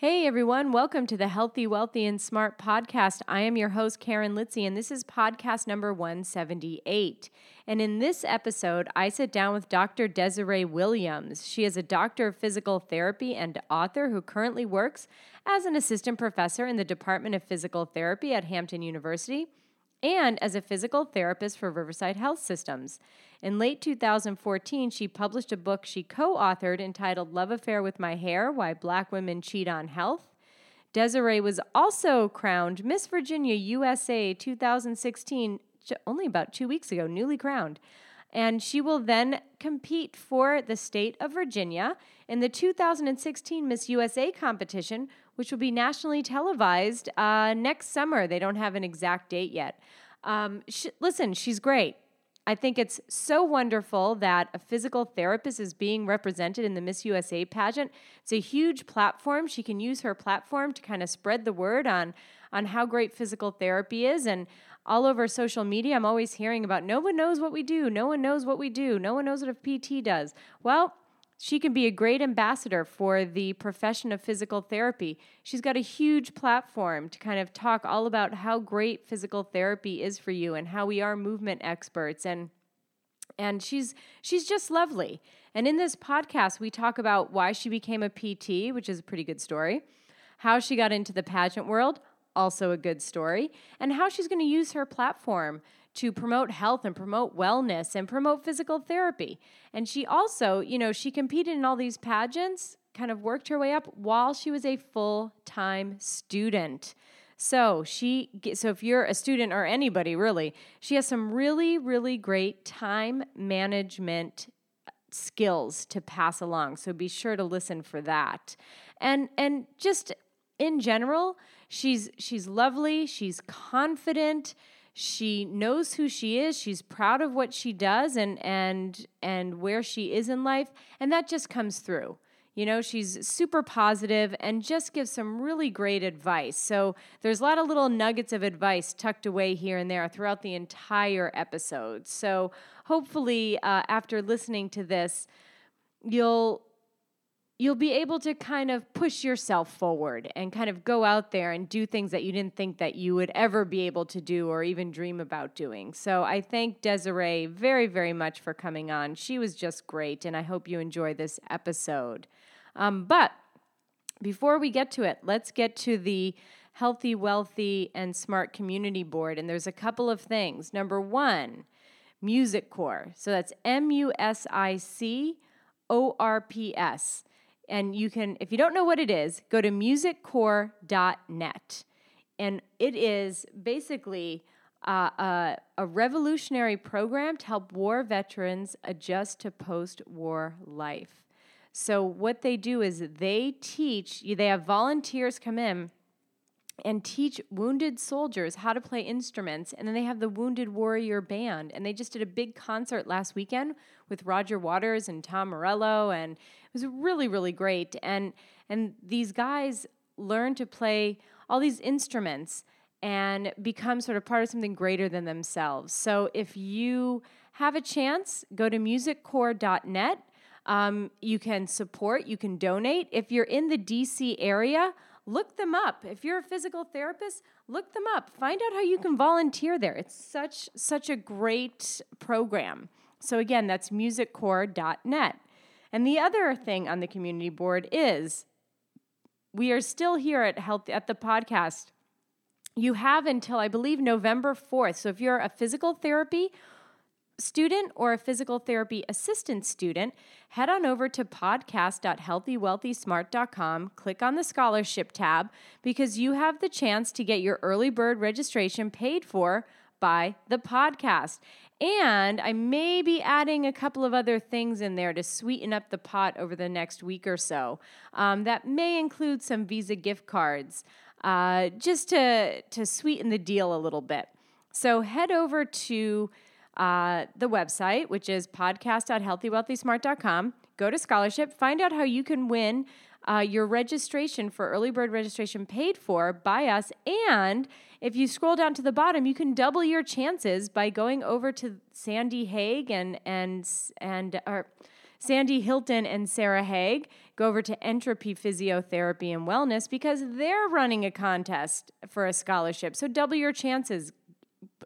Hey everyone, welcome to the Healthy, Wealthy, and Smart podcast. I am your host, Karen Litzy, and this is podcast number 178. And in this episode, I sit down with Dr. Desiree Williams. She is a doctor of physical therapy and author who currently works as an assistant professor in the Department of Physical Therapy at Hampton University and as a physical therapist for Riverside Health Systems. In late 2014, she published a book she co authored entitled Love Affair with My Hair Why Black Women Cheat on Health. Desiree was also crowned Miss Virginia USA 2016 only about two weeks ago, newly crowned. And she will then compete for the state of Virginia in the 2016 Miss USA competition, which will be nationally televised uh, next summer. They don't have an exact date yet. Um, sh- listen, she's great. I think it's so wonderful that a physical therapist is being represented in the Miss USA pageant. It's a huge platform. She can use her platform to kind of spread the word on on how great physical therapy is and all over social media I'm always hearing about no one knows what we do. No one knows what we do. No one knows what a PT does. Well, she can be a great ambassador for the profession of physical therapy. She's got a huge platform to kind of talk all about how great physical therapy is for you and how we are movement experts and and she's she's just lovely. And in this podcast we talk about why she became a PT, which is a pretty good story, how she got into the pageant world, also a good story, and how she's going to use her platform to promote health and promote wellness and promote physical therapy. And she also, you know, she competed in all these pageants, kind of worked her way up while she was a full-time student. So she so if you're a student or anybody really, she has some really really great time management uh, skills to pass along. So be sure to listen for that. And and just in general, she's she's lovely, she's confident, she knows who she is. She's proud of what she does and and and where she is in life. And that just comes through. You know she's super positive and just gives some really great advice. So there's a lot of little nuggets of advice tucked away here and there throughout the entire episode. So hopefully uh, after listening to this you'll you'll be able to kind of push yourself forward and kind of go out there and do things that you didn't think that you would ever be able to do or even dream about doing. So I thank Desiree very, very much for coming on. She was just great, and I hope you enjoy this episode. Um, but before we get to it, let's get to the Healthy, Wealthy, and Smart Community Board. And there's a couple of things. Number one, MusiCorps. So that's M U S I C O R P S. And you can, if you don't know what it is, go to musicorps.net. And it is basically uh, a, a revolutionary program to help war veterans adjust to post war life. So, what they do is they teach, you. they have volunteers come in and teach wounded soldiers how to play instruments. And then they have the Wounded Warrior Band. And they just did a big concert last weekend with Roger Waters and Tom Morello. And it was really, really great. And, and these guys learn to play all these instruments and become sort of part of something greater than themselves. So if you have a chance, go to musicorps.net. Um, you can support, you can donate. If you're in the DC area, look them up. If you're a physical therapist, look them up. Find out how you can volunteer there. It's such such a great program. So again, that's musicorps.net. And the other thing on the community board is we are still here at health at the podcast. You have until I believe November 4th. So if you're a physical therapy student or a physical therapy assistant student, head on over to podcast.healthywealthysmart.com, click on the scholarship tab because you have the chance to get your early bird registration paid for by the podcast. And I may be adding a couple of other things in there to sweeten up the pot over the next week or so. Um, that may include some Visa gift cards, uh, just to, to sweeten the deal a little bit. So head over to uh, the website, which is podcast.healthywealthysmart.com. Go to scholarship, find out how you can win uh, your registration for early bird registration paid for by us. And if you scroll down to the bottom, you can double your chances by going over to Sandy Haig and and and or Sandy Hilton and Sarah Haig. go over to Entropy Physiotherapy and Wellness because they're running a contest for a scholarship. So double your chances.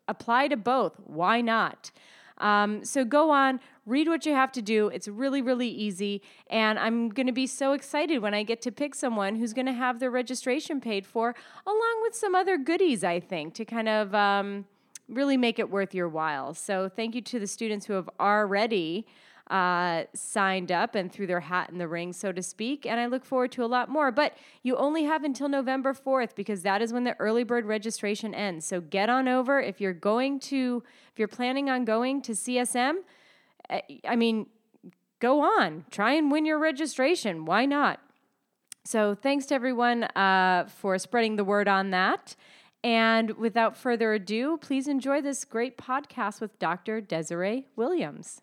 Apply to both. Why not? Um, so go on, read what you have to do. It's really, really easy. And I'm going to be so excited when I get to pick someone who's going to have their registration paid for, along with some other goodies, I think, to kind of um, really make it worth your while. So thank you to the students who have already uh, signed up and threw their hat in the ring, so to speak. And I look forward to a lot more. But you only have until November 4th because that is when the early bird registration ends. So get on over. If you're going to, if you're planning on going to CSM, eh, I mean, go on, try and win your registration. Why not? So thanks to everyone uh, for spreading the word on that. And without further ado, please enjoy this great podcast with Dr. Desiree Williams.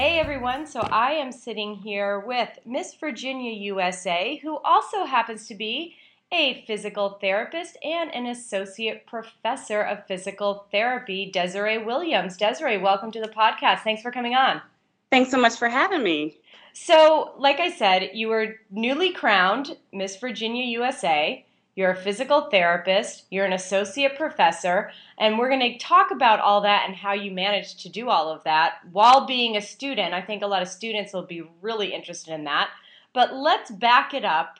Hey everyone, so I am sitting here with Miss Virginia USA, who also happens to be a physical therapist and an associate professor of physical therapy, Desiree Williams. Desiree, welcome to the podcast. Thanks for coming on. Thanks so much for having me. So, like I said, you were newly crowned Miss Virginia USA. You're a physical therapist, you're an associate professor, and we're going to talk about all that and how you managed to do all of that while being a student. I think a lot of students will be really interested in that. But let's back it up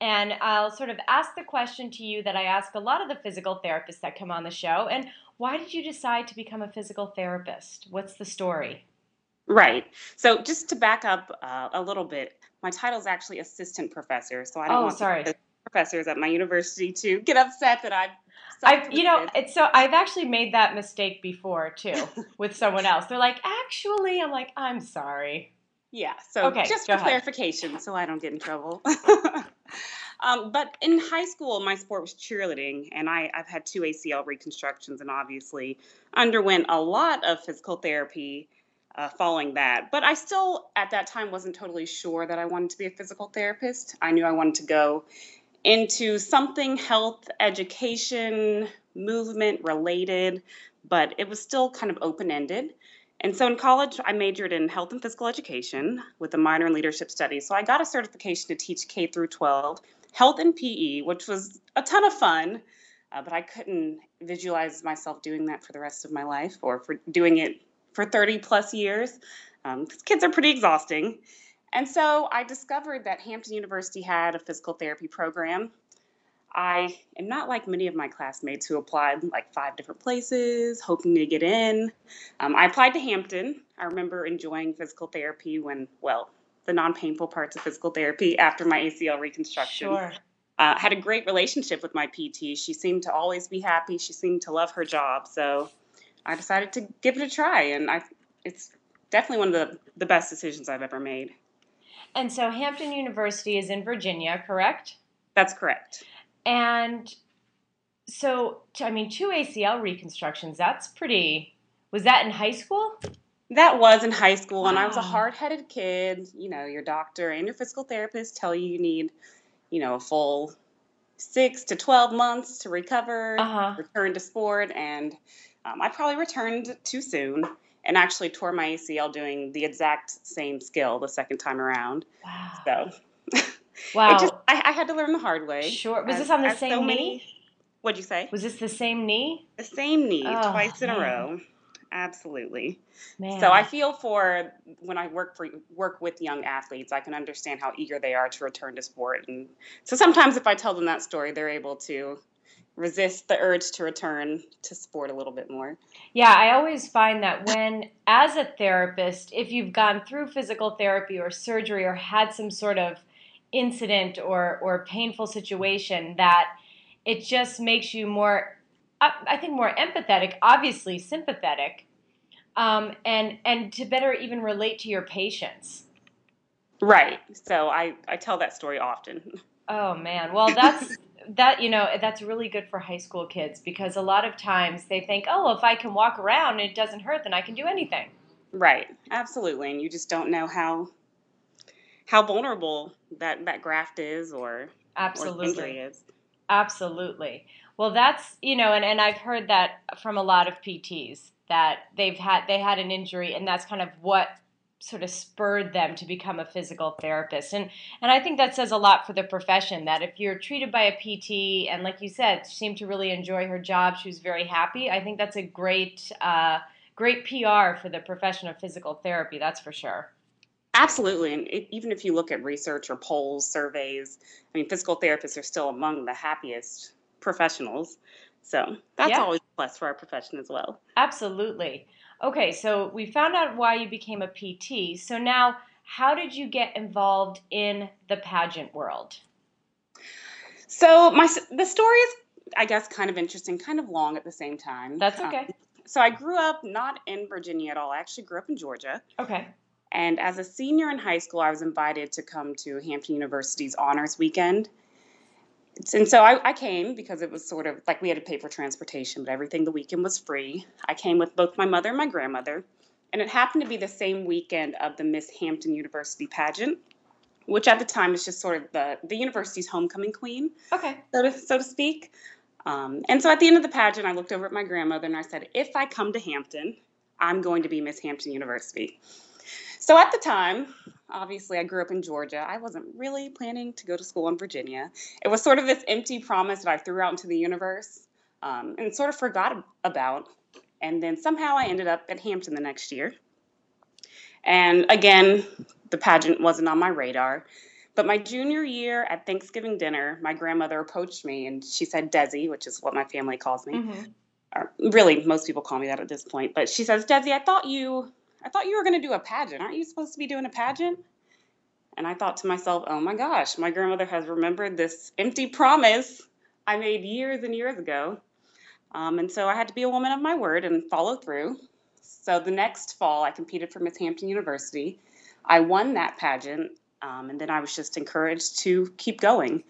and I'll sort of ask the question to you that I ask a lot of the physical therapists that come on the show. And why did you decide to become a physical therapist? What's the story? Right. So just to back up uh, a little bit, my title is actually assistant professor. So I don't oh, want sorry professors at my university to get upset that I've I've, you know, it's so I've actually made that mistake before too with someone else. They're like, actually, I'm like, I'm sorry. Yeah. So okay, just for ahead. clarification, so I don't get in trouble. um, but in high school, my sport was cheerleading, and I, I've had two ACL reconstructions, and obviously underwent a lot of physical therapy uh, following that. But I still, at that time, wasn't totally sure that I wanted to be a physical therapist. I knew I wanted to go into something health education movement related, but it was still kind of open ended. And so in college, I majored in health and physical education with a minor in leadership studies. So I got a certification to teach K through 12 health and PE, which was a ton of fun. Uh, but I couldn't visualize myself doing that for the rest of my life or for doing it for 30 plus years because um, kids are pretty exhausting. And so I discovered that Hampton University had a physical therapy program. I am not like many of my classmates who applied like five different places, hoping to get in. Um, I applied to Hampton. I remember enjoying physical therapy when, well, the non painful parts of physical therapy after my ACL reconstruction. Sure. Uh, had a great relationship with my PT. She seemed to always be happy. She seemed to love her job. So I decided to give it a try, and I, it's definitely one of the, the best decisions I've ever made. And so Hampton University is in Virginia, correct? That's correct. And so, I mean, two ACL reconstructions, that's pretty. Was that in high school? That was in high school, and I was a hard headed kid. You know, your doctor and your physical therapist tell you you need, you know, a full six to 12 months to recover, uh-huh. return to sport. And um, I probably returned too soon and actually tore my ACL doing the exact same skill the second time around. Wow. So, wow. Just, I, I, had to learn the hard way. Sure. Was as, this on the same so knee? Many, what'd you say? Was this the same knee? The same knee, oh, twice in man. a row. Absolutely. Man. So I feel for when I work for work with young athletes, I can understand how eager they are to return to sport, and so sometimes if I tell them that story, they're able to resist the urge to return to sport a little bit more. Yeah, I always find that when, as a therapist, if you've gone through physical therapy or surgery or had some sort of incident or, or painful situation, that it just makes you more, I think, more empathetic, obviously sympathetic, um, and, and to better even relate to your patients. Right. So I, I tell that story often. Oh, man. Well, that's that you know that's really good for high school kids because a lot of times they think oh if i can walk around and it doesn't hurt then i can do anything right absolutely and you just don't know how how vulnerable that that graft is or absolutely or injury is. Absolutely. Well, that's you know, and, and I've heard that from a lot of PTs that they've had they had an injury, and that's kind of what sort of spurred them to become a physical therapist. And and I think that says a lot for the profession that if you're treated by a PT and like you said, seemed to really enjoy her job, she was very happy. I think that's a great uh, great PR for the profession of physical therapy. That's for sure. Absolutely. And it, even if you look at research or polls, surveys, I mean, physical therapists are still among the happiest professionals. So that's yeah. always a plus for our profession as well. Absolutely. Okay, so we found out why you became a PT. So now, how did you get involved in the pageant world? So my the story is, I guess, kind of interesting, kind of long at the same time. That's okay. Um, so I grew up not in Virginia at all. I actually grew up in Georgia. Okay. And as a senior in high school, I was invited to come to Hampton University's honors weekend and so I, I, came because it was sort of like we had to pay for transportation, but everything the weekend was free. I came with both my mother and my grandmother, and it happened to be the same weekend of the Miss Hampton University pageant, which at the time was just sort of the the university's homecoming queen, okay, so to so to speak. Um, and so at the end of the pageant, I looked over at my grandmother and I said, "If I come to Hampton, I'm going to be Miss Hampton University." So at the time, obviously, I grew up in Georgia. I wasn't really planning to go to school in Virginia. It was sort of this empty promise that I threw out into the universe um, and sort of forgot about. And then somehow I ended up at Hampton the next year. And again, the pageant wasn't on my radar. But my junior year at Thanksgiving dinner, my grandmother approached me and she said, Desi, which is what my family calls me. Mm-hmm. Or really, most people call me that at this point. But she says, Desi, I thought you I thought you were going to do a pageant. Aren't you supposed to be doing a pageant? And I thought to myself, oh my gosh, my grandmother has remembered this empty promise I made years and years ago. Um, and so I had to be a woman of my word and follow through. So the next fall, I competed for Miss Hampton University. I won that pageant, um, and then I was just encouraged to keep going.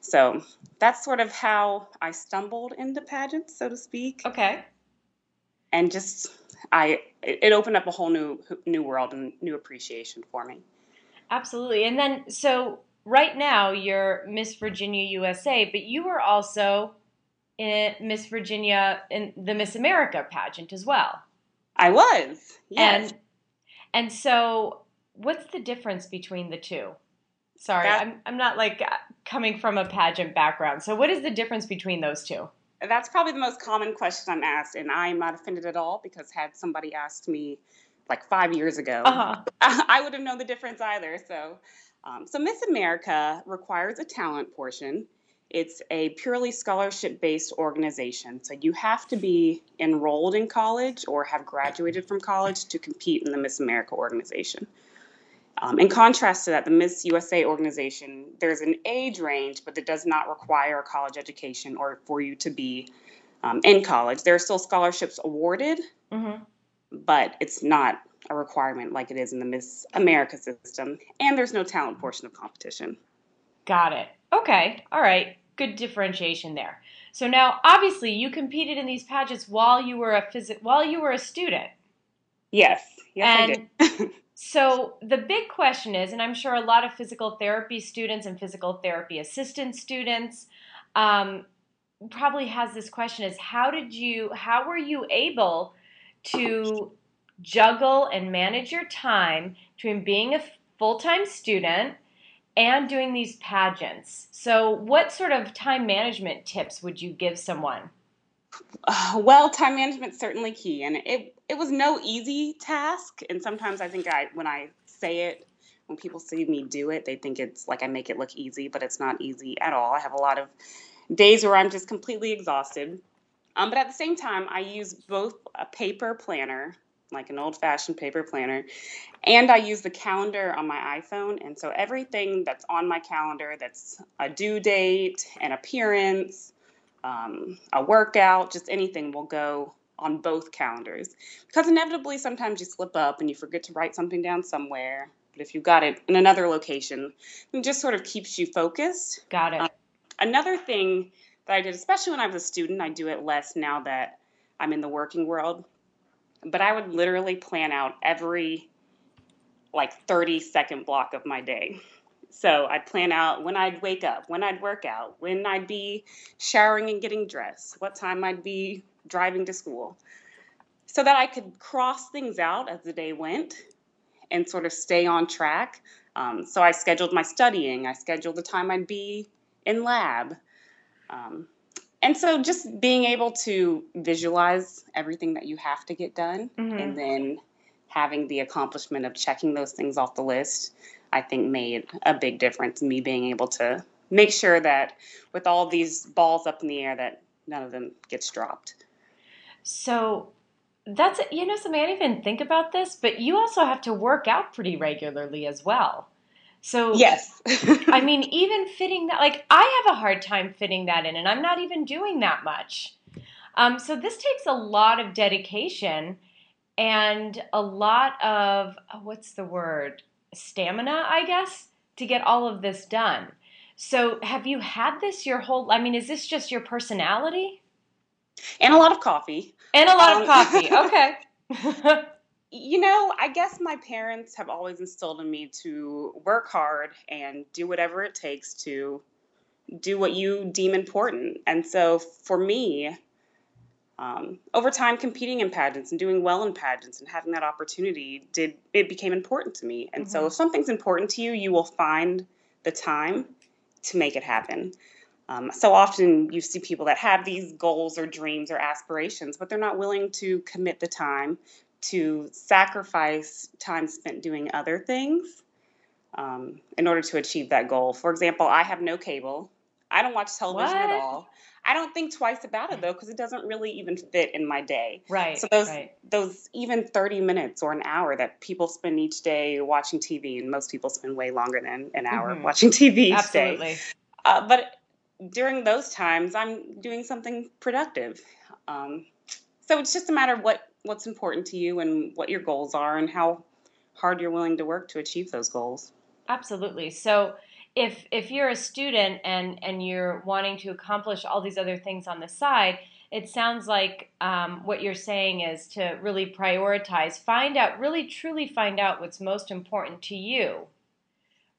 So that's sort of how I stumbled into pageants, so to speak. Okay. And just I it opened up a whole new new world and new appreciation for me. Absolutely. And then so right now you're Miss Virginia USA, but you were also in Miss Virginia in the Miss America pageant as well. I was. Yes. And and so what's the difference between the two? Sorry, that, I'm I'm not like coming from a pageant background. So what is the difference between those two? That's probably the most common question I'm asked, and I'm not offended at all because had somebody asked me like five years ago, uh-huh. I would have known the difference either. So, um, so Miss America requires a talent portion. It's a purely scholarship based organization. So you have to be enrolled in college or have graduated from college to compete in the Miss America organization. Um, in contrast to that, the Miss USA organization, there's an age range, but it does not require a college education or for you to be um, in college. There are still scholarships awarded, mm-hmm. but it's not a requirement like it is in the Miss America system. And there's no talent portion of competition. Got it. Okay. All right. Good differentiation there. So now, obviously, you competed in these pageants while you were a phys- while you were a student. Yes. Yes, and I did. So the big question is, and I'm sure a lot of physical therapy students and physical therapy assistant students um, probably has this question: is how did you, how were you able to juggle and manage your time between being a full time student and doing these pageants? So, what sort of time management tips would you give someone? Well, time management certainly key, and it it was no easy task. And sometimes I think I when I say it, when people see me do it, they think it's like I make it look easy, but it's not easy at all. I have a lot of days where I'm just completely exhausted. Um, but at the same time, I use both a paper planner, like an old fashioned paper planner, and I use the calendar on my iPhone. And so everything that's on my calendar that's a due date, an appearance, um, a workout, just anything will go on both calendars. Because inevitably, sometimes you slip up and you forget to write something down somewhere. But if you've got it in another location, it just sort of keeps you focused. Got it. Uh, another thing that I did, especially when I was a student, I do it less now that I'm in the working world. But I would literally plan out every like 30 second block of my day. So I'd plan out when I'd wake up, when I'd work out, when I'd be showering and getting dressed, what time I'd be driving to school, so that I could cross things out as the day went and sort of stay on track. Um, so I scheduled my studying, I scheduled the time I'd be in lab. Um, and so just being able to visualize everything that you have to get done mm-hmm. and then having the accomplishment of checking those things off the list I think made a big difference in me being able to make sure that with all these balls up in the air that none of them gets dropped. So that's you know something I didn't even think about this, but you also have to work out pretty regularly as well. So yes, I mean even fitting that like I have a hard time fitting that in, and I'm not even doing that much. Um, so this takes a lot of dedication and a lot of oh, what's the word stamina, I guess, to get all of this done. So, have you had this your whole? I mean, is this just your personality? And a lot of coffee. And a lot um, of coffee. Okay. you know, I guess my parents have always instilled in me to work hard and do whatever it takes to do what you deem important. And so for me, um, over time competing in pageants and doing well in pageants and having that opportunity did it became important to me. And mm-hmm. so if something's important to you you will find the time to make it happen. Um, so often you see people that have these goals or dreams or aspirations but they're not willing to commit the time to sacrifice time spent doing other things um, in order to achieve that goal. For example i have no cable. I don't watch television what? at all I don't think twice about it though because it doesn't really even fit in my day. Right. So those right. those even 30 minutes or an hour that people spend each day watching TV and most people spend way longer than an hour mm-hmm. watching TV each Absolutely. day. Uh, but during those times I'm doing something productive. Um, so it's just a matter of what what's important to you and what your goals are and how hard you're willing to work to achieve those goals. Absolutely. So if if you're a student and and you're wanting to accomplish all these other things on the side it sounds like um, what you're saying is to really prioritize find out really truly find out what's most important to you.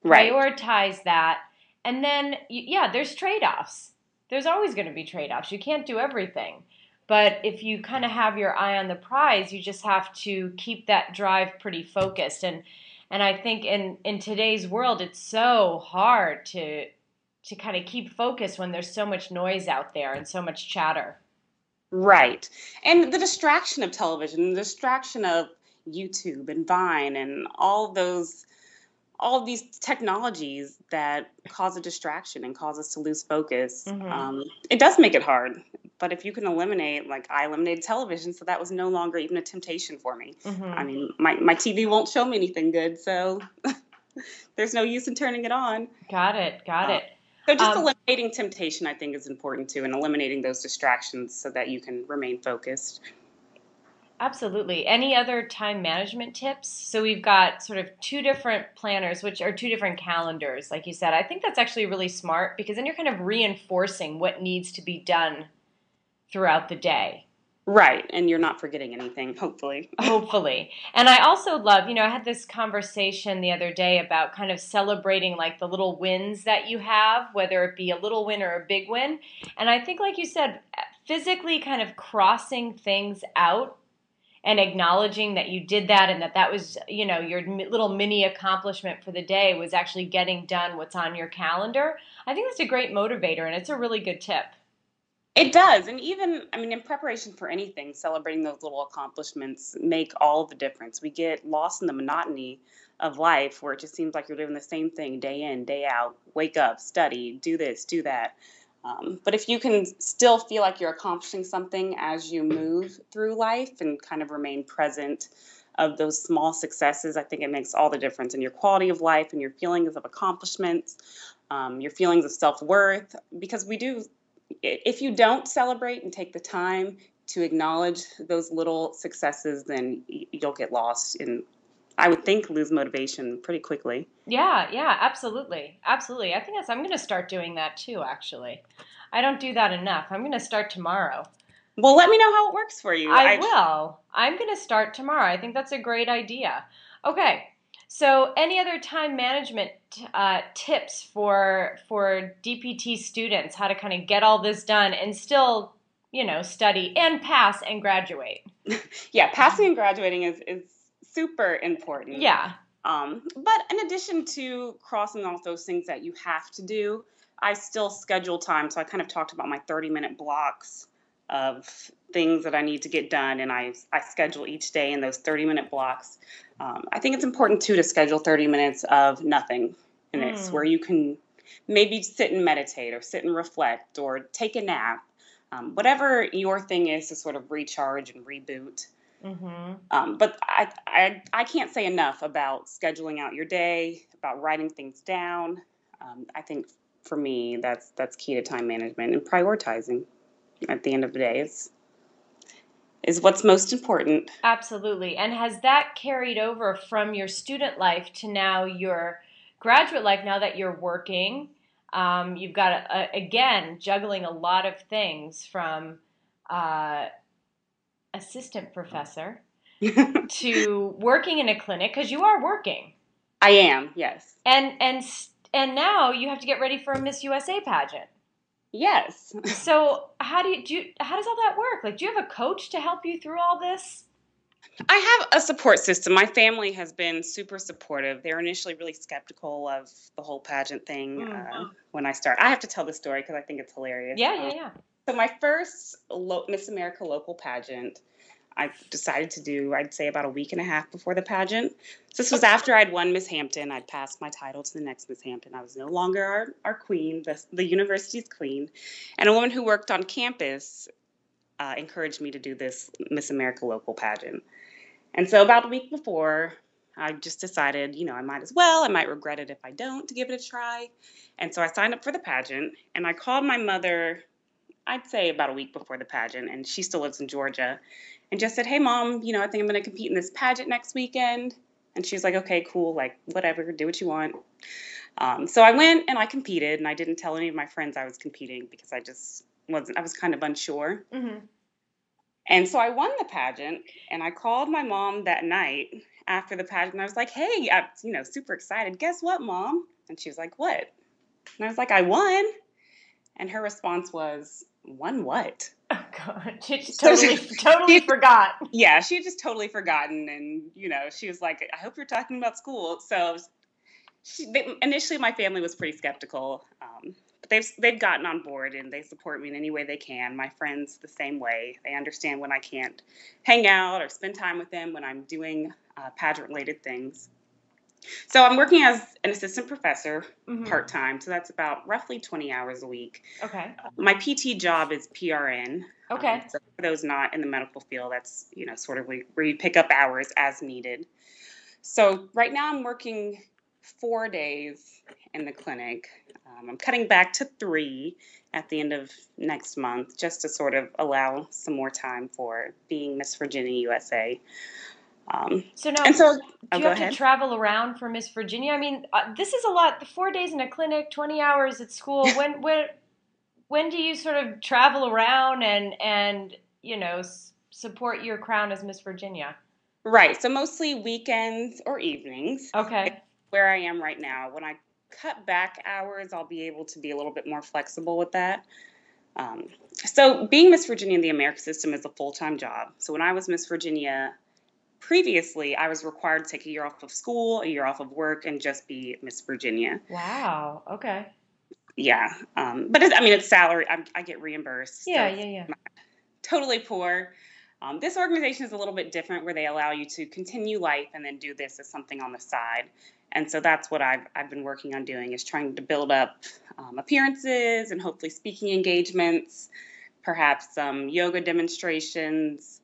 Right. prioritize that. And then yeah there's trade-offs. There's always going to be trade-offs. You can't do everything. But if you kind of have your eye on the prize you just have to keep that drive pretty focused. And and I think in in today's world, it's so hard to to kind of keep focus when there's so much noise out there and so much chatter. Right, and the distraction of television, the distraction of YouTube and Vine, and all those all these technologies that cause a distraction and cause us to lose focus. Mm-hmm. Um, it does make it hard. But if you can eliminate, like I eliminated television, so that was no longer even a temptation for me. Mm-hmm. I mean, my, my TV won't show me anything good, so there's no use in turning it on. Got it. Got uh, it. So just um, eliminating temptation, I think, is important too, and eliminating those distractions so that you can remain focused. Absolutely. Any other time management tips? So we've got sort of two different planners, which are two different calendars, like you said. I think that's actually really smart because then you're kind of reinforcing what needs to be done throughout the day. Right, and you're not forgetting anything, hopefully. hopefully. And I also love, you know, I had this conversation the other day about kind of celebrating like the little wins that you have, whether it be a little win or a big win. And I think, like you said, physically kind of crossing things out and acknowledging that you did that and that that was you know your little mini accomplishment for the day was actually getting done what's on your calendar i think that's a great motivator and it's a really good tip it does and even i mean in preparation for anything celebrating those little accomplishments make all the difference we get lost in the monotony of life where it just seems like you're doing the same thing day in day out wake up study do this do that um, but if you can still feel like you're accomplishing something as you move through life and kind of remain present of those small successes, I think it makes all the difference in your quality of life and your feelings of accomplishments, um, your feelings of self worth. Because we do, if you don't celebrate and take the time to acknowledge those little successes, then you'll get lost in I would think lose motivation pretty quickly. Yeah, yeah, absolutely. Absolutely. I think that's, I'm going to start doing that too, actually. I don't do that enough. I'm going to start tomorrow. Well, let me know how it works for you. I, I will. I'm going to start tomorrow. I think that's a great idea. Okay. So, any other time management uh, tips for for DPT students? How to kind of get all this done and still, you know, study and pass and graduate? yeah, passing and graduating is is super important. Yeah. Um, but in addition to crossing off those things that you have to do, I still schedule time. So I kind of talked about my 30 minute blocks of things that I need to get done, and I, I schedule each day in those 30 minute blocks. Um, I think it's important too to schedule 30 minutes of nothing and mm. it's where you can maybe sit and meditate or sit and reflect or take a nap. Um, whatever your thing is to sort of recharge and reboot. Mm-hmm. Um, but I, I, I can't say enough about scheduling out your day, about writing things down. Um, I think for me, that's that's key to time management and prioritizing. At the end of the day, is is what's most important. Absolutely, and has that carried over from your student life to now your graduate life? Now that you're working, um, you've got a, a, again juggling a lot of things from. Uh, assistant professor to working in a clinic because you are working. I am, yes. And and and now you have to get ready for a Miss USA pageant. Yes. so how do you do? You, how does all that work? Like, do you have a coach to help you through all this? I have a support system. My family has been super supportive. They were initially really skeptical of the whole pageant thing mm-hmm. uh, when I started. I have to tell the story because I think it's hilarious. Yeah, yeah, yeah. So my first lo- Miss America local pageant, I decided to do, I'd say about a week and a half before the pageant. So this was after I'd won Miss Hampton. I'd passed my title to the next Miss Hampton. I was no longer our, our queen, the, the university's queen. And a woman who worked on campus uh, encouraged me to do this Miss America local pageant. And so about a week before, I just decided, you know, I might as well. I might regret it if I don't to give it a try. And so I signed up for the pageant and I called my mother I'd say about a week before the pageant, and she still lives in Georgia, and just said, Hey, mom, you know, I think I'm going to compete in this pageant next weekend. And she was like, Okay, cool, like, whatever, do what you want. Um, so I went and I competed, and I didn't tell any of my friends I was competing because I just wasn't, I was kind of unsure. Mm-hmm. And so I won the pageant, and I called my mom that night after the pageant. And I was like, Hey, I'm, you know, super excited. Guess what, mom? And she was like, What? And I was like, I won. And her response was, won what? Oh God, she just totally, totally forgot. Yeah, she just totally forgotten, and you know, she was like, "I hope you're talking about school." So, she, they, initially, my family was pretty skeptical, um, but they've they've gotten on board and they support me in any way they can. My friends the same way. They understand when I can't hang out or spend time with them when I'm doing uh, pageant related things. So I'm working as an assistant professor mm-hmm. part time. So that's about roughly 20 hours a week. Okay. My PT job is PRN. Okay. Um, so for those not in the medical field, that's you know sort of where you pick up hours as needed. So right now I'm working four days in the clinic. Um, I'm cutting back to three at the end of next month just to sort of allow some more time for being Miss Virginia USA. Um, so now, and so, do oh, you have ahead. to travel around for Miss Virginia? I mean, uh, this is a lot. The four days in a clinic, twenty hours at school. When when when do you sort of travel around and and you know s- support your crown as Miss Virginia? Right. So mostly weekends or evenings. Okay. Where I am right now, when I cut back hours, I'll be able to be a little bit more flexible with that. Um, so being Miss Virginia in the American system is a full time job. So when I was Miss Virginia previously I was required to take a year off of school, a year off of work, and just be Miss Virginia. Wow. Okay. Yeah. Um, but I mean, it's salary. I, I get reimbursed. Yeah, so yeah, yeah. Totally poor. Um, this organization is a little bit different where they allow you to continue life and then do this as something on the side. And so that's what I've, I've been working on doing is trying to build up um, appearances and hopefully speaking engagements, perhaps some yoga demonstrations,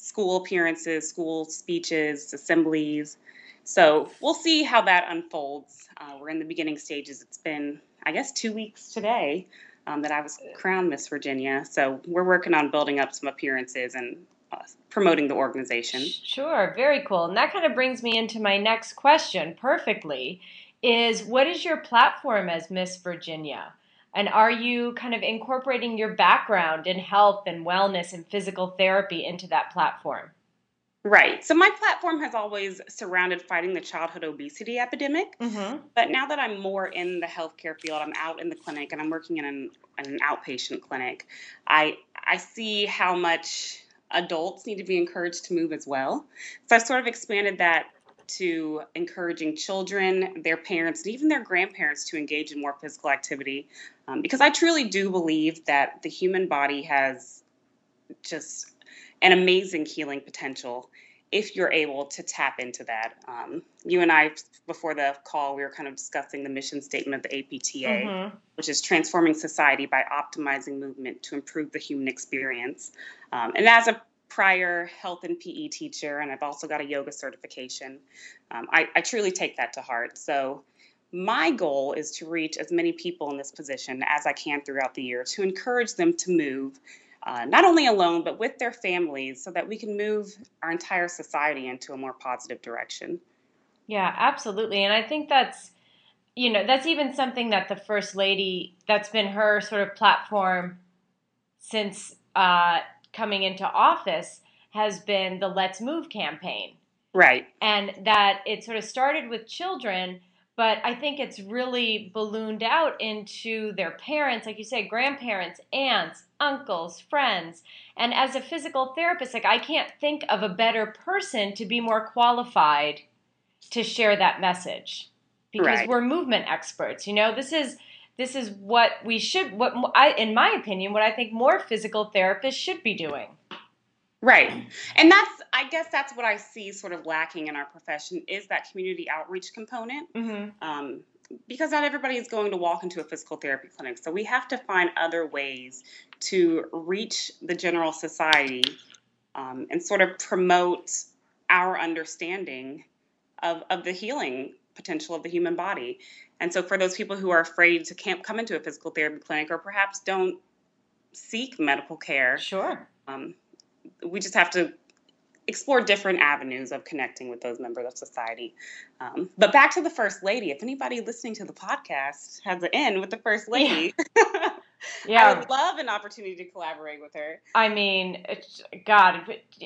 school appearances, school speeches, assemblies. So we'll see how that unfolds. Uh, we're in the beginning stages. It's been, I guess, two weeks today um, that I was crowned Miss Virginia. So we're working on building up some appearances and uh, promoting the organization. Sure, very cool. And that kind of brings me into my next question perfectly is what is your platform as Miss Virginia? And are you kind of incorporating your background in health and wellness and physical therapy into that platform? Right. So my platform has always surrounded fighting the childhood obesity epidemic. Mm-hmm. But now that I'm more in the healthcare field, I'm out in the clinic and I'm working in an, in an outpatient clinic. I I see how much adults need to be encouraged to move as well. So I've sort of expanded that to encouraging children, their parents, and even their grandparents to engage in more physical activity. Um, because I truly do believe that the human body has just an amazing healing potential if you're able to tap into that. Um, you and I, before the call, we were kind of discussing the mission statement of the APTA, mm-hmm. which is transforming society by optimizing movement to improve the human experience. Um, and as a prior health and PE teacher, and I've also got a yoga certification. Um, I, I truly take that to heart. So, my goal is to reach as many people in this position as I can throughout the year to encourage them to move, uh, not only alone, but with their families, so that we can move our entire society into a more positive direction. Yeah, absolutely. And I think that's, you know, that's even something that the First Lady, that's been her sort of platform since uh, coming into office has been the Let's Move campaign. Right. And that it sort of started with children, but I think it's really ballooned out into their parents, like you said, grandparents, aunts, uncles, friends. And as a physical therapist, like I can't think of a better person to be more qualified to share that message because right. we're movement experts. You know, this is this is what we should what I in my opinion what I think more physical therapists should be doing. Right. And that's I guess that's what I see sort of lacking in our profession is that community outreach component. Mm-hmm. Um, because not everybody is going to walk into a physical therapy clinic. So we have to find other ways to reach the general society um, and sort of promote our understanding of, of the healing potential of the human body. And so, for those people who are afraid to can't come into a physical therapy clinic or perhaps don't seek medical care, sure, um, we just have to explore different avenues of connecting with those members of society. Um, but back to the first lady. If anybody listening to the podcast has an in with the first lady, yeah. yeah. I would love an opportunity to collaborate with her. I mean, God,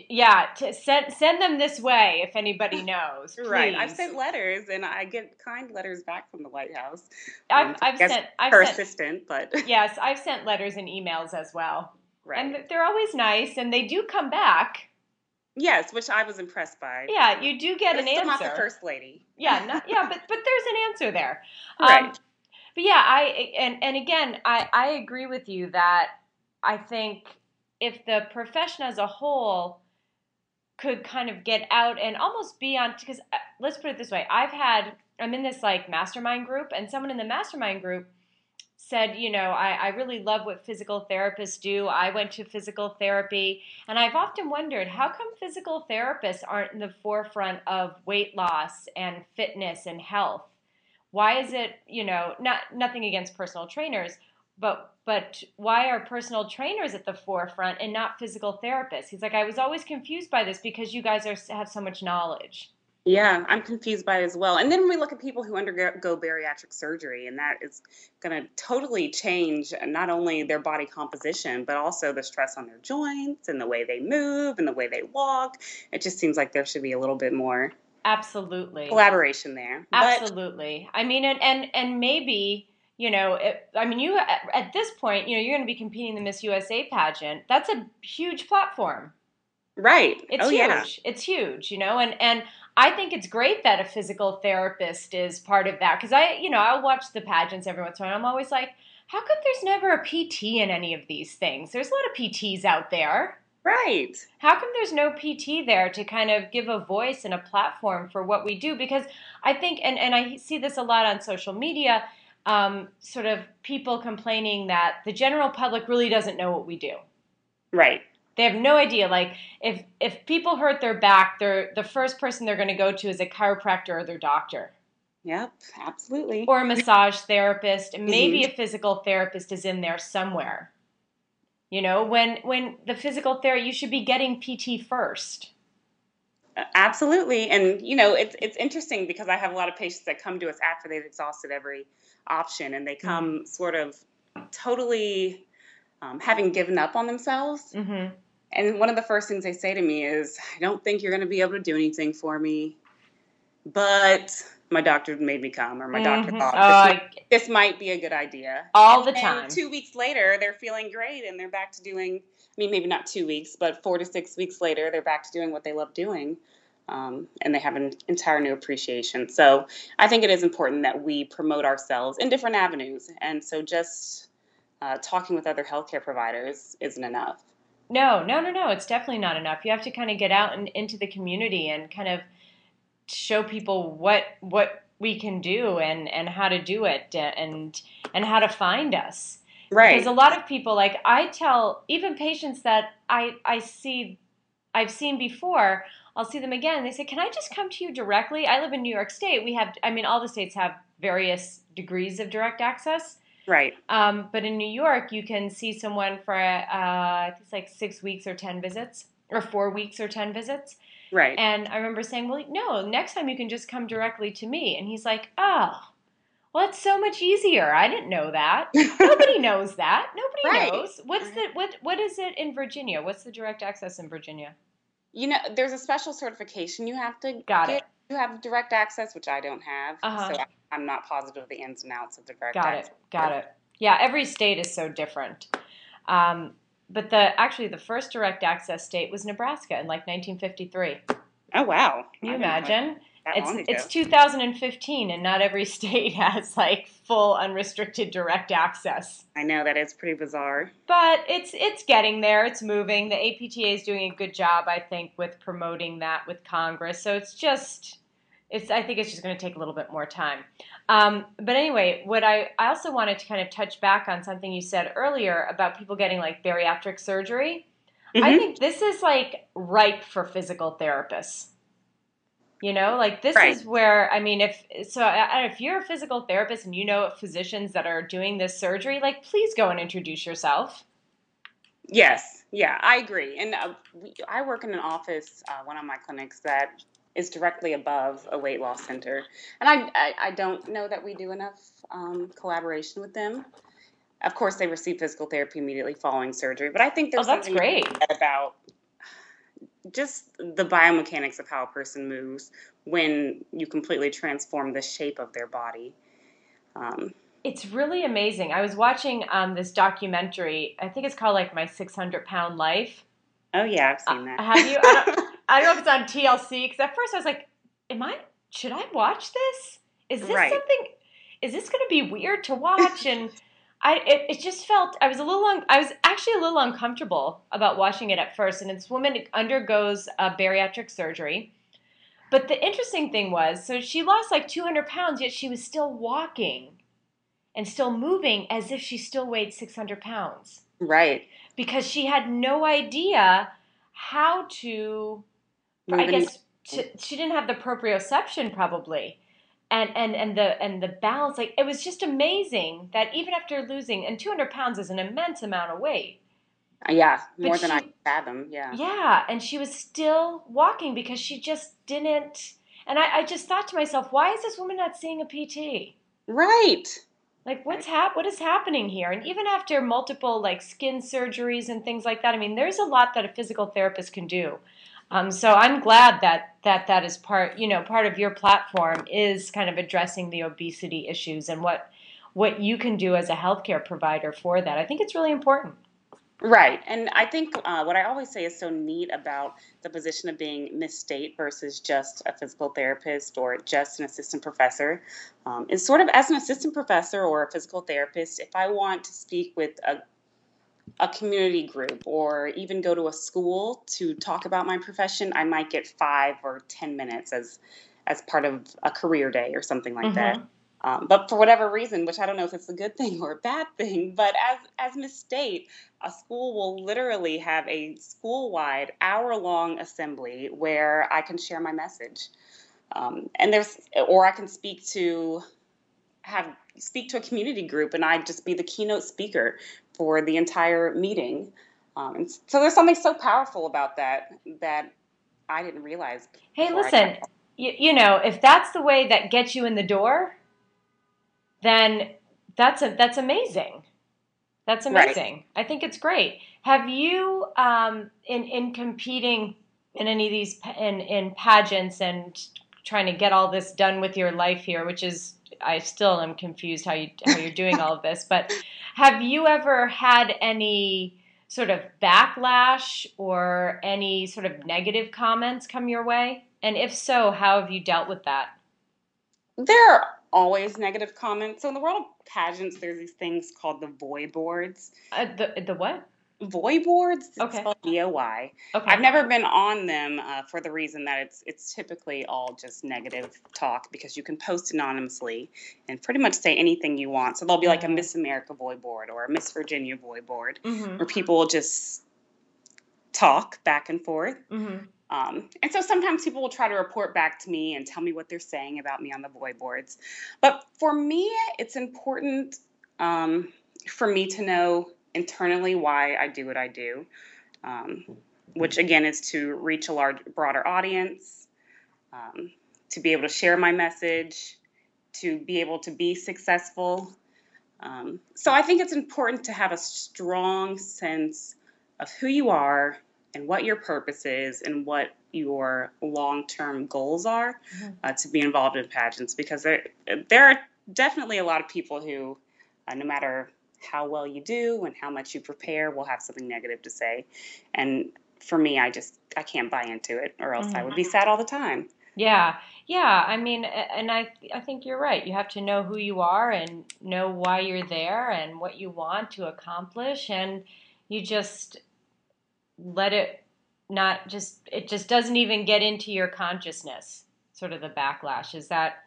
yeah, send send them this way if anybody knows. right. I've sent letters and I get kind letters back from the White House. I've, um, I've sent I've her sent, assistant, but yes, I've sent letters and emails as well. Right. And they're always nice, and they do come back. Yes, which I was impressed by. Yeah, you do get an answer. Not the first lady. Yeah, not, yeah, but but there's an answer there. Right. But yeah, I and and again, I I agree with you that I think if the profession as a whole could kind of get out and almost be on because uh, let's put it this way, I've had I'm in this like mastermind group, and someone in the mastermind group said, you know, I, I really love what physical therapists do. I went to physical therapy, and I've often wondered how come physical therapists aren't in the forefront of weight loss and fitness and health? Why is it, you know, not nothing against personal trainers, but but why are personal trainers at the forefront and not physical therapists? He's like, I was always confused by this because you guys are have so much knowledge. Yeah, I'm confused by it as well. And then we look at people who undergo bariatric surgery, and that is going to totally change not only their body composition, but also the stress on their joints and the way they move and the way they walk. It just seems like there should be a little bit more absolutely collaboration there. Absolutely. But, I mean, and and and maybe you know, it, I mean, you at, this point, you know, you're going to be competing in the Miss USA pageant. That's a huge platform. Right. It's oh, huge. Yeah. It's huge, you know, and and I think it's great that a physical therapist is part of that because I, you know, I'll watch the pageants every once in a while. I'm always like, how come there's never a PT in any of these things? There's a lot of PTs out there. Right. How come there's no PT there to kind of give a voice and a platform for what we do? Because I think, and, and I see this a lot on social media, um, sort of people complaining that the general public really doesn't know what we do. Right. They have no idea. Like if if people hurt their back, they're the first person they're going to go to is a chiropractor or their doctor. Yep, absolutely. Or a massage therapist, and maybe mm-hmm. a physical therapist is in there somewhere. You know, when when the physical therapy, you should be getting PT first. Absolutely, and you know, it's it's interesting because I have a lot of patients that come to us after they've exhausted every option, and they come mm-hmm. sort of totally um, having given up on themselves. Mm-hmm And one of the first things they say to me is, I don't think you're going to be able to do anything for me, but my doctor made me come, or my mm-hmm. doctor thought uh, this, might, this, might, be a good idea. All and the time. Two weeks later, they're feeling great and they're back to doing, I mean, maybe not two weeks, but four to six weeks later, they're back to doing what they love doing. Um, and they have an entire new appreciation. So I think it is important that we promote ourselves in different avenues. And so just uh, talking with other healthcare providers isn't enough. No, no, no, no. It's definitely not enough. You have to kind of get out and into the community and kind of show people what what we can do and and how to do it and and how to find us. Right. Because a lot of people like I tell even patients that I I see I've seen before, I'll see them again. They say, "Can I just come to you directly?" I live in New York State. We have I mean all the states have various degrees of direct access. Right. Um, but in New York, you can see someone for uh, it's like six weeks or ten visits, or four weeks or ten visits. Right. And I remember saying, "Well, no, next time you can just come directly to me." And he's like, "Oh, well, it's so much easier. I didn't know that. Nobody knows that. Nobody right. knows. What's the what? What is it in Virginia? What's the direct access in Virginia? You know, there's a special certification you have to Got get. It. You have direct access, which I don't have, uh-huh. so I'm not positive of the ins and outs of the direct Got access. it. Got it. Yeah, every state is so different. Um, but the actually the first direct access state was Nebraska in like 1953. Oh wow! Can you imagine? It's it's 2015 and not every state has like full unrestricted direct access. I know that is pretty bizarre. But it's it's getting there. It's moving. The APTA is doing a good job, I think, with promoting that with Congress. So it's just it's I think it's just going to take a little bit more time. Um, but anyway, what I, I also wanted to kind of touch back on something you said earlier about people getting like bariatric surgery. Mm-hmm. I think this is like ripe for physical therapists. You know, like this right. is where I mean, if so, if you're a physical therapist and you know physicians that are doing this surgery, like please go and introduce yourself. Yes, yeah, I agree. And uh, we, I work in an office, uh, one of my clinics that is directly above a weight loss center. And I, I, I don't know that we do enough um, collaboration with them. Of course, they receive physical therapy immediately following surgery, but I think there's oh, that's something great. about just the biomechanics of how a person moves when you completely transform the shape of their body. Um, it's really amazing. I was watching um, this documentary. I think it's called like My 600 Pound Life. Oh yeah, I've seen that. Uh, have you? I I don't know if it's on TLC because at first I was like, "Am I? Should I watch this? Is this right. something? Is this going to be weird to watch?" And I, it, it just felt I was a little, un, I was actually a little uncomfortable about watching it at first. And this woman undergoes a bariatric surgery. But the interesting thing was, so she lost like 200 pounds, yet she was still walking and still moving as if she still weighed 600 pounds. Right. Because she had no idea how to I guess to, she didn't have the proprioception probably. And, and and the and the balance like it was just amazing that even after losing and 200 pounds is an immense amount of weight. Uh, yeah more than i fathom yeah. Yeah and she was still walking because she just didn't and I, I just thought to myself why is this woman not seeing a pt right. Like what's hap- what is happening here? And even after multiple like skin surgeries and things like that i mean there's a lot that a physical therapist can do um, so I'm glad that that that is part you know part of your platform is kind of addressing the obesity issues and what what you can do as a healthcare provider for that. I think it's really important. Right. And I think uh, what I always say is so neat about the position of being Miss State versus just a physical therapist or just an assistant professor um, is sort of as an assistant professor or a physical therapist, if I want to speak with a a community group or even go to a school to talk about my profession, I might get five or ten minutes as as part of a career day or something like mm-hmm. that. Um, but for whatever reason, which I don't know if it's a good thing or a bad thing, but as as Miss State, a school will literally have a school-wide hour-long assembly where I can share my message, um, and there's or I can speak to have speak to a community group and I'd just be the keynote speaker for the entire meeting. Um, and so there's something so powerful about that that I didn't realize. Hey, listen, you, you know, if that's the way that gets you in the door, then that's a, that's amazing. That's amazing. Right. I think it's great. Have you, um, in in competing in any of these in in pageants and trying to get all this done with your life here, which is I still am confused how you how you're doing all of this. But have you ever had any sort of backlash or any sort of negative comments come your way? And if so, how have you dealt with that? There are always negative comments. So in the world of pageants, there's these things called the voy boards. Uh, the the what? Voy boards. Okay. It's V-O-Y. Okay. I've never been on them uh, for the reason that it's it's typically all just negative talk because you can post anonymously and pretty much say anything you want. So there'll be like a mm-hmm. Miss America Voy board or a Miss Virginia Voy board mm-hmm. where people will just talk back and forth. Mm-hmm. Um, and so sometimes people will try to report back to me and tell me what they're saying about me on the voy boards. But for me, it's important um, for me to know internally why I do what I do, um, which again is to reach a large, broader audience, um, to be able to share my message, to be able to be successful. Um, so I think it's important to have a strong sense of who you are and what your purpose is and what your long-term goals are mm-hmm. uh, to be involved in pageants because there there are definitely a lot of people who uh, no matter how well you do and how much you prepare will have something negative to say. And for me i just i can't buy into it or else mm-hmm. i would be mm-hmm. sad all the time. Yeah. Yeah. I mean and i i think you're right. You have to know who you are and know why you're there and what you want to accomplish. And you just let it not just it just doesn't even get into your consciousness sort of the backlash. Is that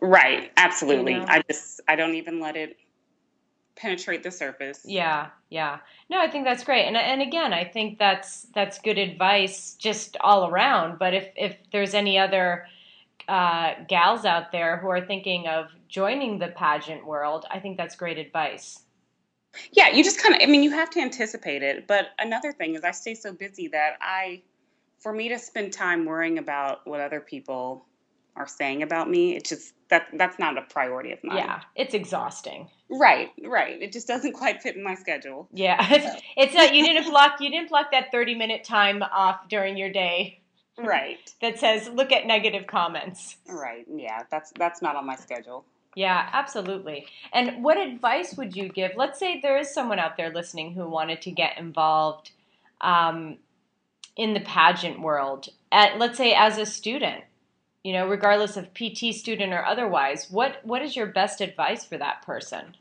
right. Absolutely. You know? i just i don't even let it penetrate the surface. Yeah yeah. No i think that's great. And and again i think that's that's good advice just all around but if if there's any other uh, gals out there who are thinking of joining the pageant world i think that's great advice. Yeah, you just kind of, I mean, you have to anticipate it. But another thing is, I stay so busy that I, for me to spend time worrying about what other people are saying about me, it just, that that's not a priority of mine. Yeah, it's exhausting. Right, right. It just doesn't quite fit in my schedule. Yeah, it's, it's not. You didn't block. You didn't block that thirty minute time off during your day. Right. that says look at negative comments. Right. Yeah, that's that's not on my schedule. Yeah, absolutely. And what advice would you give? Let's say there is someone out there listening who wanted to get involved um, in the pageant world, at, let's say as a student, you know, regardless of PT student or otherwise. What what is your best advice for that person?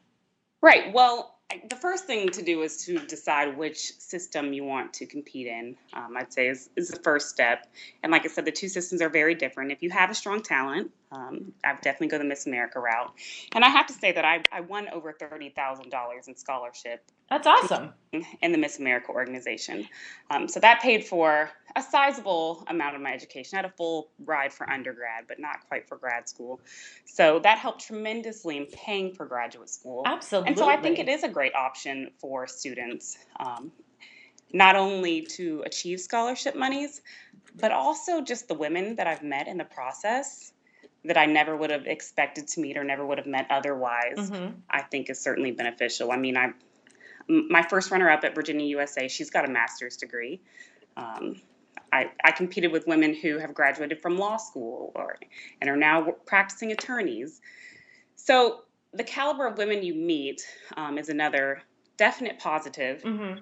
Right. Well, the first thing to do is to decide which system you want to compete in. Um, I'd say is, is the first step. And like I said, the two systems are very different. If you have a strong talent, um, I would definitely go the Miss America route. And I have to say that I, I won over thirty thousand dollars in scholarship. That's awesome. In the Miss America organization, um, so that paid for a sizable amount of my education. I had a full ride for undergrad, but not quite for grad school. So that helped tremendously in paying for graduate school. Absolutely. And so I think it is a great option for students, um, not only to achieve scholarship monies, but also just the women that I've met in the process that I never would have expected to meet or never would have met otherwise. Mm-hmm. I think is certainly beneficial. I mean, I my first runner up at Virginia USA, she's got a master's degree. Um, I, I competed with women who have graduated from law school or and are now practicing attorneys. So the caliber of women you meet um, is another definite positive. Mm-hmm.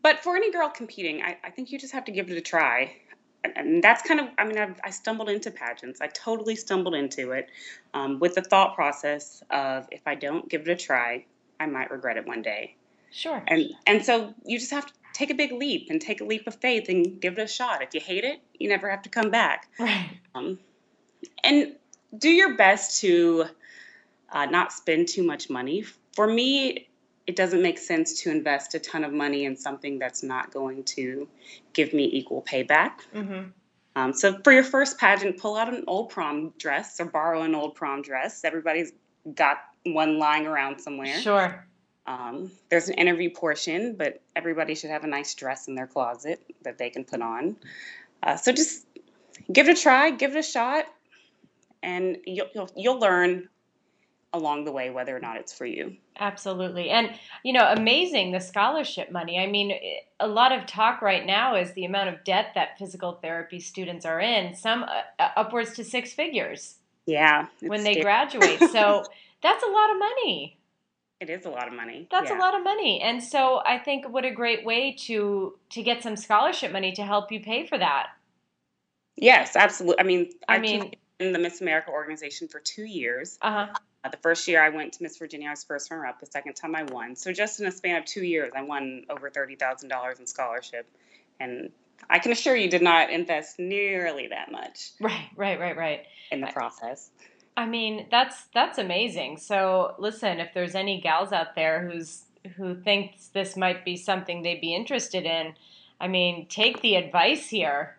But for any girl competing, I, I, think you just have to give it a try. And, that's kind of, I mean, I've, i stumbled into pageants. I totally stumbled into it um, with the thought process of if I don't give it a try, I might regret it one day. Sure. And and so you just have to take a big leap and take a leap of faith and give it a shot. If you hate it, you never have to come back. Right. Um, and do your best to uh, not spend too much money. For me, it doesn't make sense to invest a ton of money in something that's not going to give me equal payback. Mm-hmm. Um, so for your first pageant, pull out an old prom dress or borrow an old prom dress. Everybody's got one lying around somewhere. Sure. Um, there's an interview portion, but everybody should have a nice dress in their closet that they can put on. Uh, so just give it a try, give it a shot, and you'll, you'll, you'll learn along the way, whether or not it's for you. Absolutely. And, you know, amazing the scholarship money. I mean, a lot of talk right now is the amount of debt that physical therapy students are in, some uh, uh upwards to six figures. Yeah. When they scary. graduate. So that's a lot of money. It is a lot of money. That's yeah. a lot of money. And so I think what a great way to to get some scholarship money to help you pay for that. Yes, absolutely. I mean, I, I mean in the Miss America organization for 2 years. Uh-huh. Uh, the first year I went to Miss Virginia, I was first runner up. The second time I won. So just in a span of 2 years, I won over $30,000 in scholarship. And I can assure you did not invest nearly that much. Right, right, right, right. In the process. I mean, that's that's amazing. So, listen, if there's any gals out there who's who thinks this might be something they'd be interested in, I mean, take the advice here.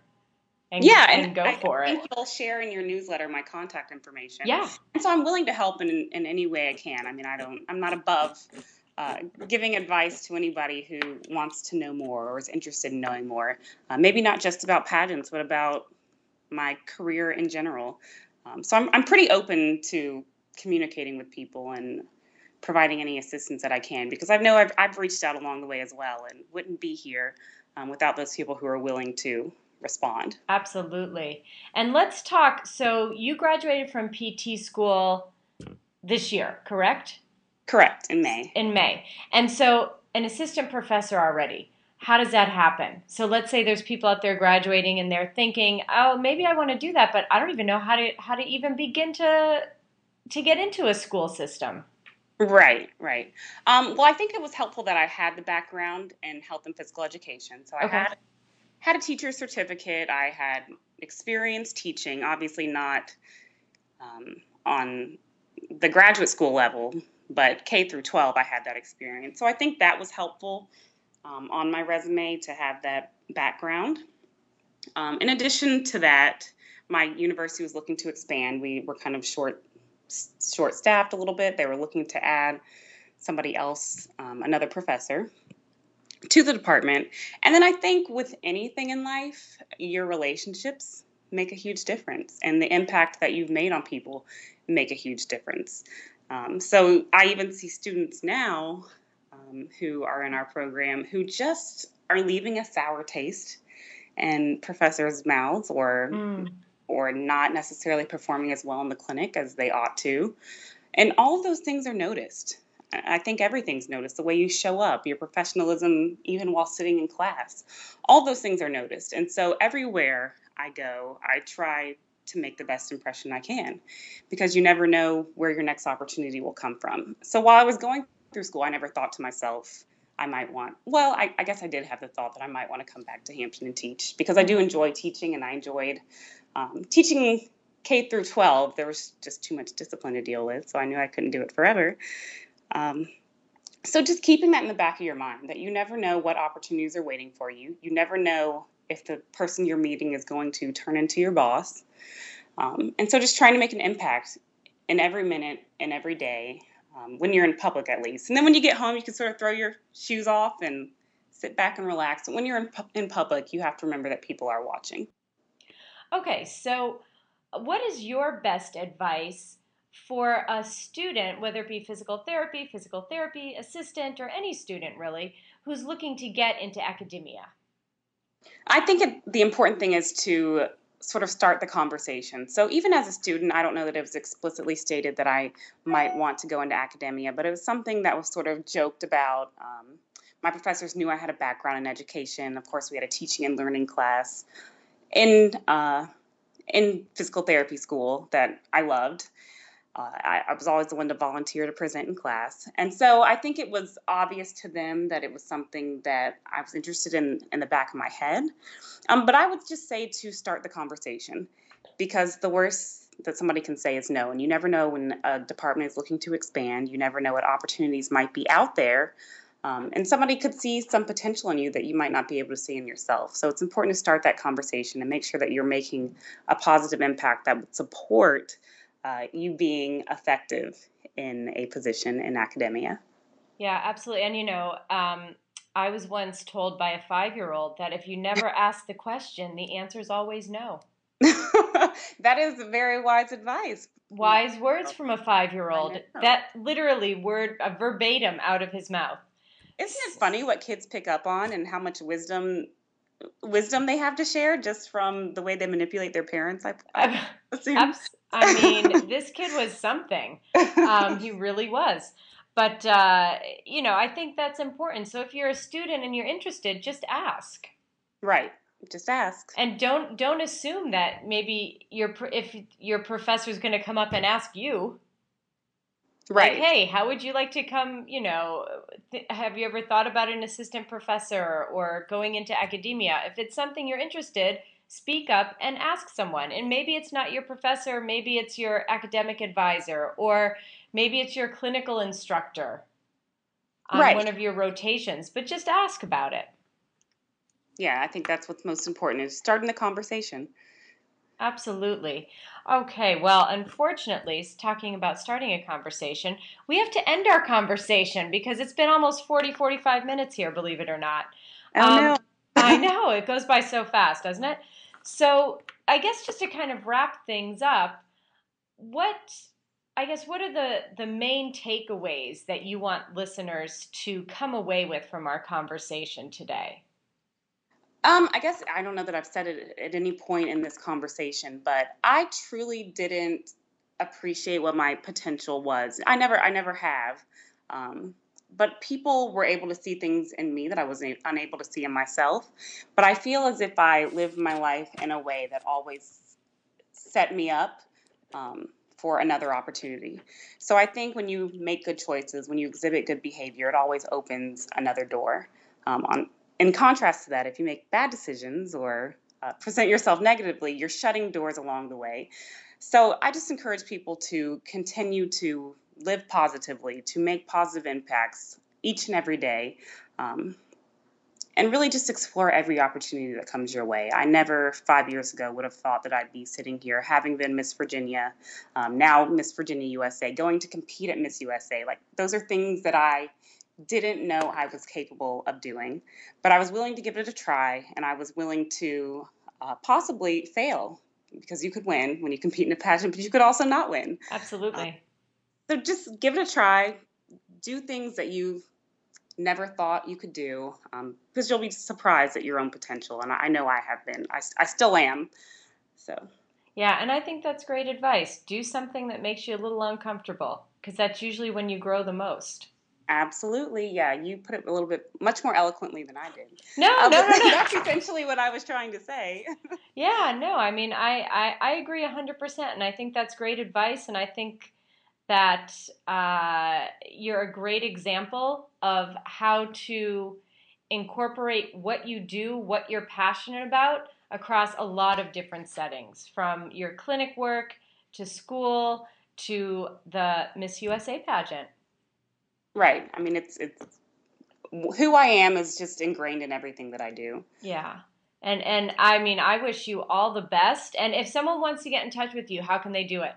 And, yeah, and, and go I for it. You'll share in your newsletter my contact information. Yeah, and so I'm willing to help in in any way I can. I mean, I don't, I'm not above uh, giving advice to anybody who wants to know more or is interested in knowing more. Uh, maybe not just about pageants, but about my career in general. Um, so I'm, I'm pretty open to communicating with people and providing any assistance that I can because I know I've, I've reached out along the way as well and wouldn't be here um, without those people who are willing to respond. Absolutely. And let's talk. So you graduated from PT school this year, correct? Correct, in May. In May. And so an assistant professor already how does that happen? So let's say there's people out there graduating and they're thinking, "Oh, maybe I want to do that, but I don't even know how to how to even begin to to get into a school system." Right, right. Um, well, I think it was helpful that I had the background in health and physical education. So I okay. had had a teacher's certificate. I had experience teaching, obviously not um, on the graduate school level, but K through 12, I had that experience. So I think that was helpful um, on my resume to have that background. Um, in addition to that, my university was looking to expand. We were kind of short short staffed a little bit. They were looking to add somebody else, um, another professor, to the department. And then I think with anything in life, your relationships make a huge difference, and the impact that you've made on people make a huge difference. Um, so I even see students now um, who are in our program who just are leaving a sour taste in professors' mouths or mm. or not necessarily performing as well in the clinic as they ought to. And all of those things are noticed. I think everything's noticed. The way you show up, your professionalism, even while sitting in class, all those things are noticed. And so everywhere I go, I try to make the best impression I can because you never know where your next opportunity will come from. So while I was going through school, I never thought to myself, I might want, well, I, I, guess I did have the thought that I might want to come back to Hampton and teach because I do enjoy teaching and I enjoyed um, teaching K through 12. There was just too much discipline to deal with, so I knew I couldn't do it forever. Um, so just keeping that in the back of your mind that you never know what opportunities are waiting for you. You never know if the person you're meeting is going to turn into your boss. Um, and so just trying to make an impact in every minute and every day um, when you're in public at least. And then when you get home, you can sort of throw your shoes off and sit back and relax. And when you're in, pu- in public, you have to remember that people are watching. Okay, so what is your best advice for a student, whether it be physical therapy, physical therapy assistant, or any student really, who's looking to get into academia? I think it, the important thing is to sort of start the conversation. So even as a student, I don't know that it was explicitly stated that I might want to go into academia, but it was something that was sort of joked about. Um, my professors knew I had a background in education. Of course, we had a teaching and learning class in uh, in physical therapy school that I loved. Uh, I, I, was always the one to volunteer to present in class. And so I think it was obvious to them that it was something that I was interested in in the back of my head. Um, but I would just say to start the conversation because the worst that somebody can say is no. And you never know when a department is looking to expand, you never know what opportunities might be out there. Um, and somebody could see some potential in you that you might not be able to see in yourself. So it's important to start that conversation and make sure that you're making a positive impact that would support uh, you being effective in a position in academia. Yeah, absolutely. And you know, um, I was once told by a five year old that if you never ask the question, the answer is always no. that is very wise advice. wise words from a five year old. That literally word a verbatim out of his mouth. Isn't it funny what kids pick up on and how much wisdom wisdom they have to share just from the way they manipulate their parents? I, I assume. I mean, this kid was something. Um, he really was. But uh, you know, I think that's important. So if you're a student and you're interested, just ask. Right just ask and don't don't assume that maybe your if your professor is going to come up and ask you right like, hey how would you like to come you know th- have you ever thought about an assistant professor or going into academia if it's something you're interested speak up and ask someone and maybe it's not your professor maybe it's your academic advisor or maybe it's your clinical instructor on right. one of your rotations but just ask about it yeah, I think that's what's most important is starting the conversation. Absolutely. Okay, well, unfortunately, talking about starting a conversation, we have to end our conversation because it's been almost 40, 45 minutes here, believe it or not. Oh, um, no. I know, it goes by so fast, doesn't it? So, I guess just to kind of wrap things up, what I guess what are the the main takeaways that you want listeners to come away with from our conversation today? Um, I guess I don't know that I've said it at any point in this conversation, but I truly didn't appreciate what my potential was. I never, I never have. Um, but people were able to see things in me that I was unable to see in myself. But I feel as if I lived my life in a way that always set me up um, for another opportunity. So I think when you make good choices, when you exhibit good behavior, it always opens another door um, on in contrast to that, if you make bad decisions or uh, present yourself negatively, you're shutting doors along the way. So I just encourage people to continue to live positively, to make positive impacts each and every day. Um, and really just explore every opportunity that comes your way. I never, five years ago, would have thought that I'd be sitting here having been Miss Virginia, um, now Miss Virginia USA, going to compete at Miss USA. Like, those are things that I didn't know I was capable of doing, but I was willing to give it a try and I was willing to uh, possibly fail because you could win when you compete in a pageant, but you could also not win. Absolutely. Uh, so just give it a try. Do things that you never thought you could do um, because you'll be surprised at your own potential. And I know I have been, I, I still am. So. Yeah, and I think that's great advice. Do something that makes you a little uncomfortable because that's usually when you grow the most. Absolutely, yeah. You put it a little bit much more eloquently than I did. No, uh, no, no, no. That's essentially what I was trying to say. yeah, no. I mean, I I, I agree hundred percent, and I think that's great advice, and I think that uh, you're a great example of how to incorporate what you do, what you're passionate about, across a lot of different settings, from your clinic work to school to the Miss USA pageant. Right. I mean, it's it's who I am is just ingrained in everything that I do. Yeah. And and I mean, I wish you all the best. And if someone wants to get in touch with you, how can they do it?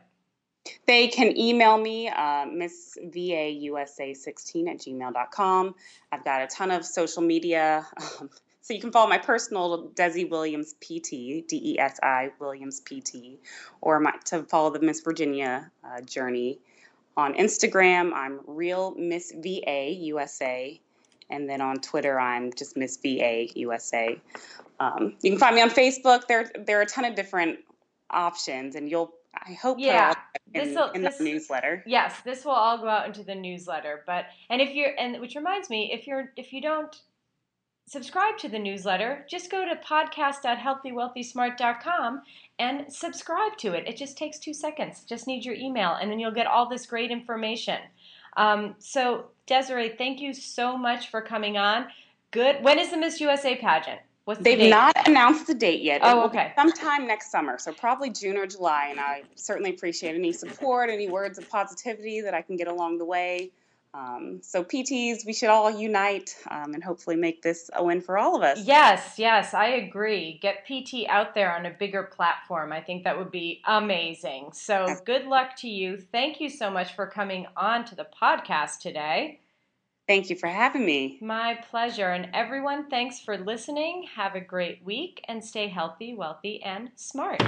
They can email me, uh, missvausa16 at gmail.com. I've got a ton of social media. Um, so you can follow my personal Desi Williams PT, D E S I Williams PT, or my, to follow the Miss Virginia uh, journey on Instagram, I'm Real Miss VA USA. And then on Twitter, I'm just Miss VA USA. Um, you can find me on Facebook. There, there are a ton of different options, and you'll, I hope, yeah, in, in this, the newsletter. Yes, this will all go out into the newsletter. But and if you're, and which reminds me, if you're, if you don't subscribe to the newsletter, just go to podcast.healthywealthysmart.com and subscribe to it. It just takes two seconds. Just need your email, and then you'll get all this great information. Um, so, Desiree, thank you so much for coming on. Good. When is the Miss USA pageant? What's the They've not announced the date yet. Oh, okay. sometime next summer, so probably June or July. And I certainly appreciate any support, any words of positivity that I can get along the way. Um, so PTs, we should all unite um, and hopefully make this a win for all of us. Yes, yes, I agree. Get PT out there on a bigger platform. I think that would be amazing. So good luck to you. Thank you so much for coming on to the podcast today. Thank you for having me. My pleasure. And everyone, thanks for listening. Have a great week and stay healthy, wealthy, and smart.